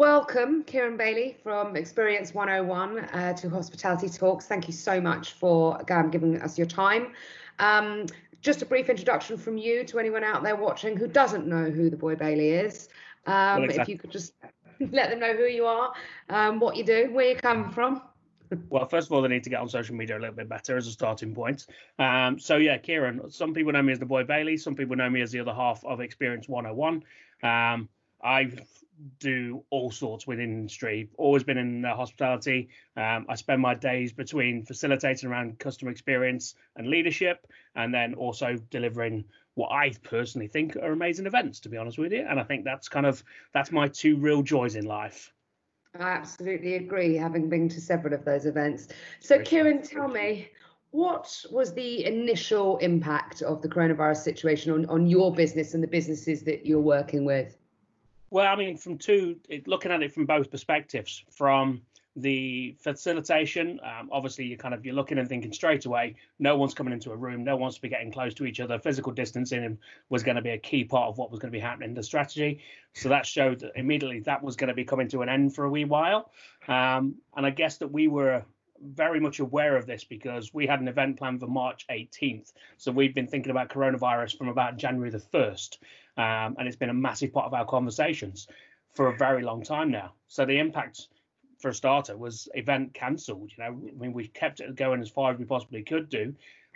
Welcome, Kieran Bailey from Experience 101 uh, to Hospitality Talks. Thank you so much for um, giving us your time. Um, just a brief introduction from you to anyone out there watching who doesn't know who the Boy Bailey is. Um, well, exactly. If you could just let them know who you are, um, what you do, where you come from. Well, first of all, they need to get on social media a little bit better as a starting point. Um, so, yeah, Kieran, some people know me as the Boy Bailey, some people know me as the other half of Experience 101. I've do all sorts within industry. Always been in hospitality. Um, I spend my days between facilitating around customer experience and leadership, and then also delivering what I personally think are amazing events. To be honest with you, and I think that's kind of that's my two real joys in life. I absolutely agree, having been to several of those events. So, Kieran, tell me, what was the initial impact of the coronavirus situation on, on your business and the businesses that you're working with? Well, I mean, from two, looking at it from both perspectives, from the facilitation, um, obviously you're kind of you're looking and thinking straight away, no one's coming into a room, no one's getting close to each other. Physical distancing was going to be a key part of what was going to be happening in the strategy. So that showed that immediately that was going to be coming to an end for a wee while. Um, and I guess that we were very much aware of this because we had an event planned for March 18th. So we've been thinking about coronavirus from about January the 1st. Um, and it's been a massive part of our conversations for a very long time now. So the impact for a starter was event cancelled. You know, I mean, we kept it going as far as we possibly could do,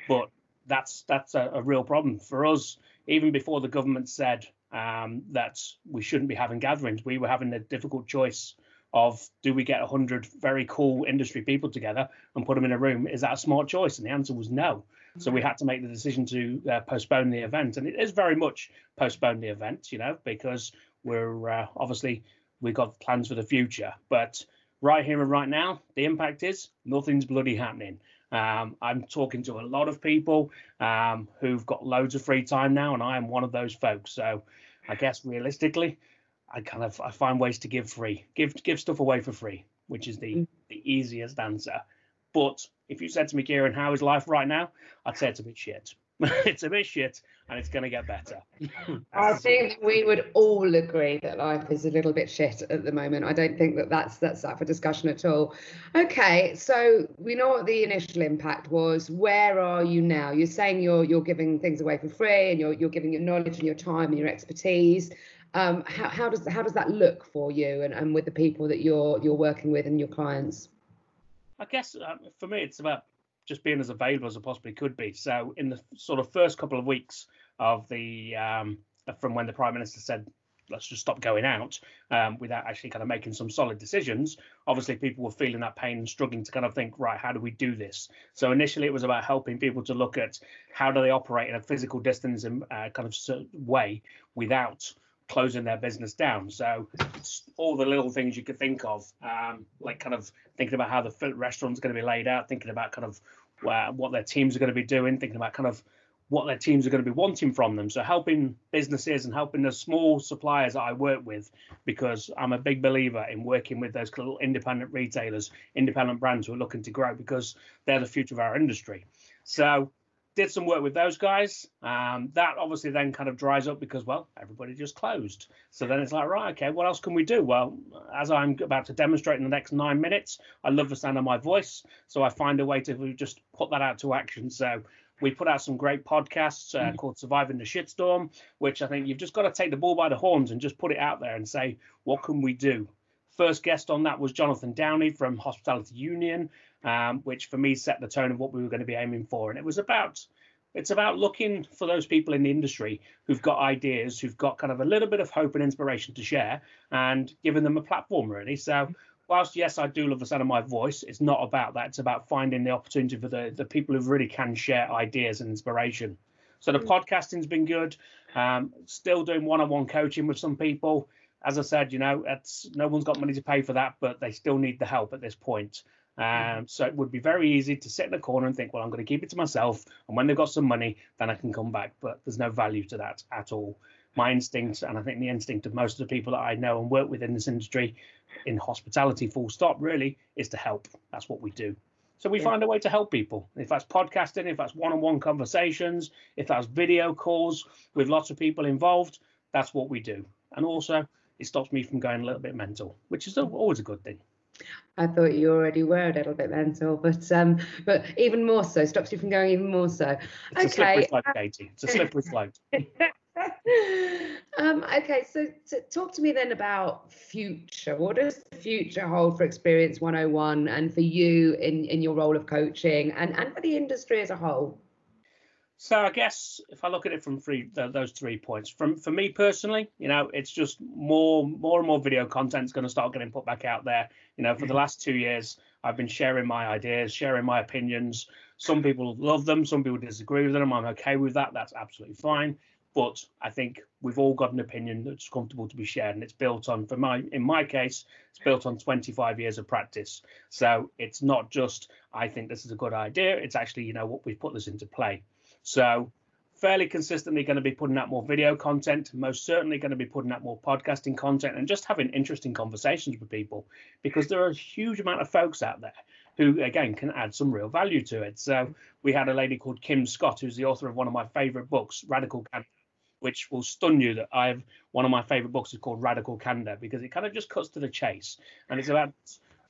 but that's that's a, a real problem for us. Even before the government said um, that we shouldn't be having gatherings, we were having the difficult choice of do we get 100 very cool industry people together and put them in a room? Is that a smart choice? And the answer was no. So we had to make the decision to uh, postpone the event, and it is very much postpone the event, you know, because we're uh, obviously we've got plans for the future. But right here and right now, the impact is nothing's bloody happening. Um, I'm talking to a lot of people um, who've got loads of free time now, and I am one of those folks. So I guess realistically, I kind of I find ways to give free, give give stuff away for free, which is the mm. the easiest answer. But if you said to me, Kieran, how is life right now? I'd say it's a bit shit. it's a bit shit and it's going to get better. I think we would all agree that life is a little bit shit at the moment. I don't think that that's that's up for discussion at all. Okay, so we know what the initial impact was. Where are you now? You're saying you're you're giving things away for free and you're you're giving your knowledge and your time and your expertise. Um, how, how does how does that look for you and, and with the people that you're you're working with and your clients? I guess um, for me, it's about just being as available as I possibly could be. So in the sort of first couple of weeks of the um, from when the prime minister said let's just stop going out um, without actually kind of making some solid decisions. Obviously, people were feeling that pain and struggling to kind of think, right, how do we do this? So initially, it was about helping people to look at how do they operate in a physical distancing uh, kind of way without closing their business down. So all the little things you could think of, um, like kind of thinking about how the restaurant's going to be laid out, thinking about kind of uh, what their teams are going to be doing, thinking about kind of what their teams are going to be wanting from them. So helping businesses and helping the small suppliers that I work with, because I'm a big believer in working with those little independent retailers, independent brands who are looking to grow because they're the future of our industry. So did some work with those guys. Um, that obviously then kind of dries up because, well, everybody just closed. So then it's like, right, okay, what else can we do? Well, as I'm about to demonstrate in the next nine minutes, I love the sound of my voice. So I find a way to just put that out to action. So we put out some great podcasts uh, mm. called Surviving the Shitstorm, which I think you've just got to take the ball by the horns and just put it out there and say, what can we do? First guest on that was Jonathan Downey from Hospitality Union um, which for me set the tone of what we were going to be aiming for. And it was about it's about looking for those people in the industry who've got ideas, who've got kind of a little bit of hope and inspiration to share, and giving them a platform really. So whilst yes, I do love the sound of my voice, it's not about that. It's about finding the opportunity for the the people who really can share ideas and inspiration. So the mm. podcasting's been good. Um, still doing one-on-one coaching with some people. As I said, you know, it's no one's got money to pay for that, but they still need the help at this point. Mm-hmm. Um, so it would be very easy to sit in a corner and think, well, I'm going to keep it to myself, and when they've got some money, then I can come back. But there's no value to that at all. My instinct, and I think the instinct of most of the people that I know and work with in this industry, in hospitality, full stop, really, is to help. That's what we do. So we yeah. find a way to help people. If that's podcasting, if that's one-on-one conversations, if that's video calls with lots of people involved, that's what we do. And also, it stops me from going a little bit mental, which is always a good thing. I thought you already were a little bit mental, but um, but even more so, stops you from going even more so. It's okay. a slippery slope, Katie. It's a slippery slope. um, okay, so, so, talk to me then about future. What does the future hold for Experience 101 and for you in, in your role of coaching and, and for the industry as a whole? So I guess if I look at it from three those three points, from for me personally, you know, it's just more more and more video content is going to start getting put back out there. You know, for the mm-hmm. last two years, I've been sharing my ideas, sharing my opinions. Some people love them, some people disagree with them. I'm okay with that. That's absolutely fine. But I think we've all got an opinion that's comfortable to be shared, and it's built on, for my in my case, it's built on 25 years of practice. So it's not just I think this is a good idea. It's actually you know what we've put this into play. So fairly consistently going to be putting out more video content, most certainly going to be putting out more podcasting content and just having interesting conversations with people because there are a huge amount of folks out there who again can add some real value to it. So we had a lady called Kim Scott who's the author of one of my favorite books, Radical Candor, which will stun you that I've one of my favorite books is called Radical Candor because it kind of just cuts to the chase and it's about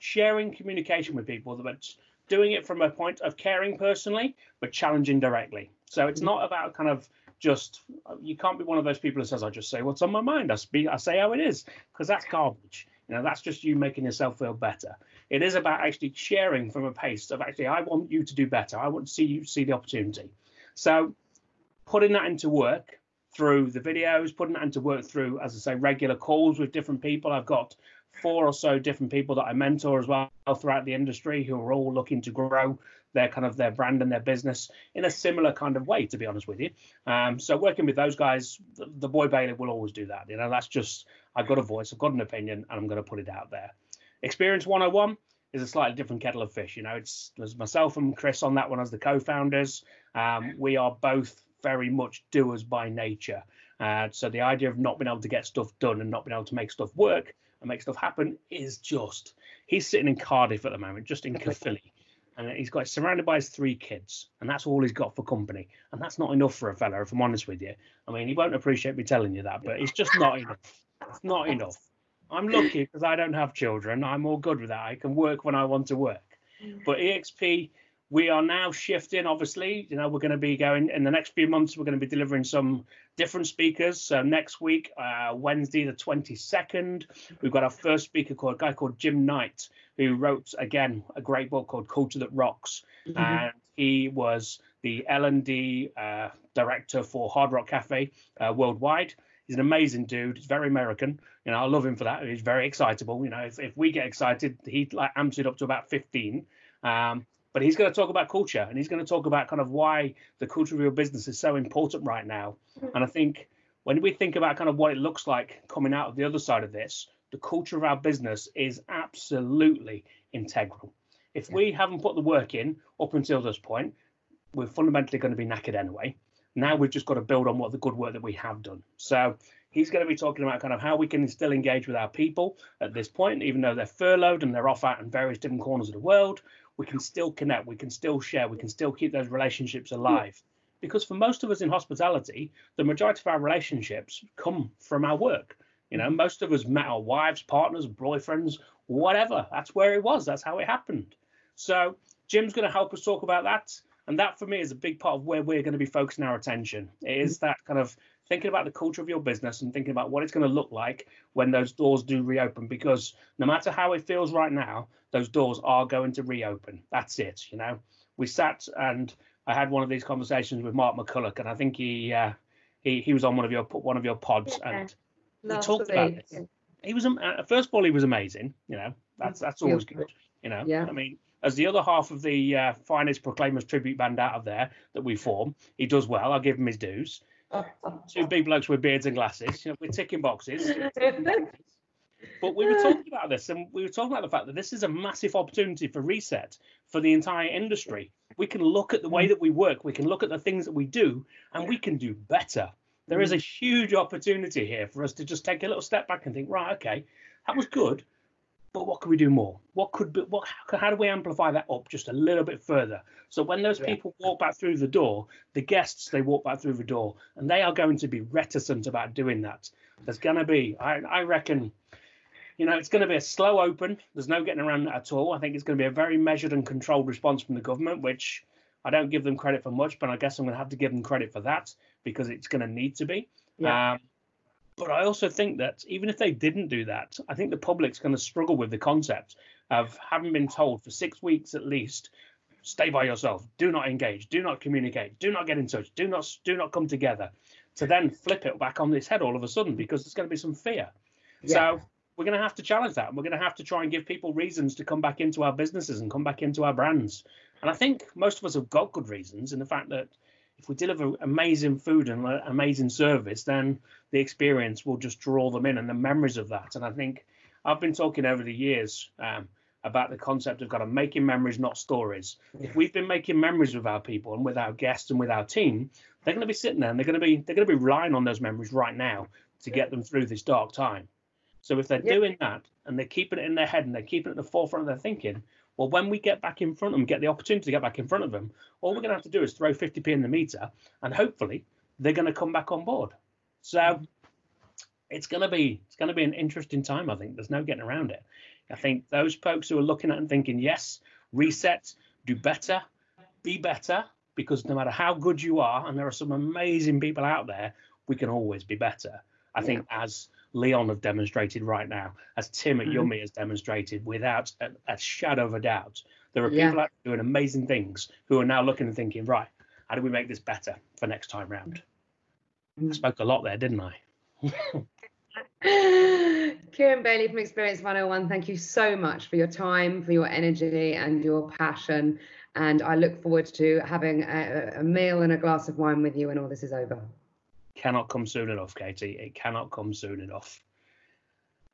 sharing communication with people but doing it from a point of caring personally but challenging directly so it's mm-hmm. not about kind of just you can't be one of those people who says I just say what's on my mind. I speak I say how it is because that's garbage. You know, that's just you making yourself feel better. It is about actually sharing from a pace of actually I want you to do better. I want to see you see the opportunity. So putting that into work through the videos, putting that into work through, as I say, regular calls with different people. I've got four or so different people that I mentor as well throughout the industry who are all looking to grow their kind of their brand and their business in a similar kind of way, to be honest with you. Um, so working with those guys, the, the boy Bailey will always do that. You know, that's just I've got a voice, I've got an opinion, and I'm going to put it out there. Experience 101 is a slightly different kettle of fish. You know, it's there's myself and Chris on that one as the co-founders. Um, we are both very much doers by nature. Uh, so the idea of not being able to get stuff done and not being able to make stuff work and make stuff happen is just. He's sitting in Cardiff at the moment, just in Caerphilly, and he's got surrounded by his three kids, and that's all he's got for company, and that's not enough for a fella, if I'm honest with you. I mean, he won't appreciate me telling you that, but it's just not enough. It's not enough. I'm lucky because I don't have children. I'm all good with that. I can work when I want to work. But EXP, we are now shifting. Obviously, you know, we're going to be going in the next few months. We're going to be delivering some different speakers. So next week, uh, Wednesday the 22nd, we've got our first speaker called a guy called Jim Knight, who wrote again a great book called Culture That Rocks, mm-hmm. and he was the L&D uh, director for Hard Rock Cafe uh, worldwide. He's an amazing dude. He's very American. You know, I love him for that. He's very excitable. You know, if, if we get excited, he like amps it up to about 15. Um, but he's going to talk about culture and he's going to talk about kind of why the culture of your business is so important right now. Mm-hmm. And I think when we think about kind of what it looks like coming out of the other side of this, the culture of our business is absolutely integral. If we haven't put the work in up until this point, we're fundamentally going to be knackered anyway. Now we've just got to build on what the good work that we have done. So he's going to be talking about kind of how we can still engage with our people at this point, even though they're furloughed and they're off out in various different corners of the world. We can still connect, we can still share, we can still keep those relationships hmm. alive. Because for most of us in hospitality, the majority of our relationships come from our work. You know, hmm. most of us met our wives, partners, boyfriends, whatever. That's where it was. That's how it happened. So Jim's going to help us talk about that. And that for me is a big part of where we're going to be focusing our attention. It is hmm. that kind of thinking about the culture of your business and thinking about what it's going to look like when those doors do reopen. Because no matter how it feels right now, those doors are going to reopen. That's it. You know, we sat and I had one of these conversations with Mark McCulloch, and I think he uh, he he was on one of your one of your pods, yeah. and we talked about it. He was uh, first of all, he was amazing. You know, that's that's always good. You know, yeah. I mean, as the other half of the uh, finest Proclaimers tribute band out of there that we form, he does well. I'll give him his dues. Two big blokes with beards and glasses. You know, we're ticking boxes. but we were talking about this, and we were talking about the fact that this is a massive opportunity for reset for the entire industry. We can look at the way mm. that we work, we can look at the things that we do, and we can do better. There is mm. a huge opportunity here for us to just take a little step back and think, right, okay, that was good, but what could we do more? What could be, what how, how do we amplify that up just a little bit further? So when those Yeah. people walk back through the door, the guests they walk back through the door, and they are going to be reticent about doing that. There's going to be, I, I reckon, you know, it's going to be a slow open. There's no getting around that at all. I think it's going to be a very measured and controlled response from the government, which I don't give them credit for much, but I guess I'm going to have to give them credit for that because it's going to need to be. Yeah. Um, but I also think that even if they didn't do that, I think the public's going to struggle with the concept of having been told for six weeks at least, stay by yourself, do not engage, do not communicate, do not get in touch, do not do not come together, to then flip it back on its head all of a sudden because there's going to be some fear. Yeah. So we're going to have to challenge that. We're going to have to try and give people reasons to come back into our businesses and come back into our brands. And I think most of us have got good reasons in the fact that if we deliver amazing food and uh, amazing service, then the experience will just draw them in and the memories of that. And I think I've been talking over the years um, about the concept of kind of making memories, not stories. If we've been making memories with our people and with our guests and with our team, they're going to be sitting there and they're going to be they're going to be relying on those memories right now to get them through this dark time. So if they're Yeah. doing that and they're keeping it in their head and they're keeping it at the forefront of their thinking, well, when we get back in front of them, get the opportunity to get back in front of them, all we're going to have to do is throw 50p in the meter, and hopefully they're going to come back on board. So it's going to be it's going to be an interesting time. I think there's no getting around it. I think those folks who are looking at and thinking, yes, reset, do better, be better, because no matter how good you are, and there are some amazing people out there, we can always be better. I think as Leon have demonstrated right now, as Tim at Mhm. Yummy has demonstrated, without a, a shadow of a doubt, there are Yeah. people out there doing amazing things who are now looking and thinking, right, how do we make this better for next time round? I Mm. spoke a lot there, didn't I? Kieran Bailey from Experience 101, thank you so much for your time, for your energy, and your passion. And I look forward to having a, a meal and a glass of wine with you when all this is over. Cannot come soon enough, Katie. It cannot come soon enough.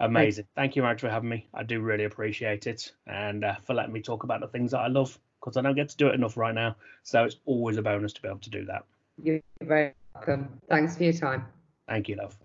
Amazing. Thank you, Marge, for having me. I do really appreciate it and uh, for letting me talk about the things that I love because I don't get to do it enough right now. So it's always a bonus to be able to do that. You're very welcome. Thanks for your time. Thank you, love.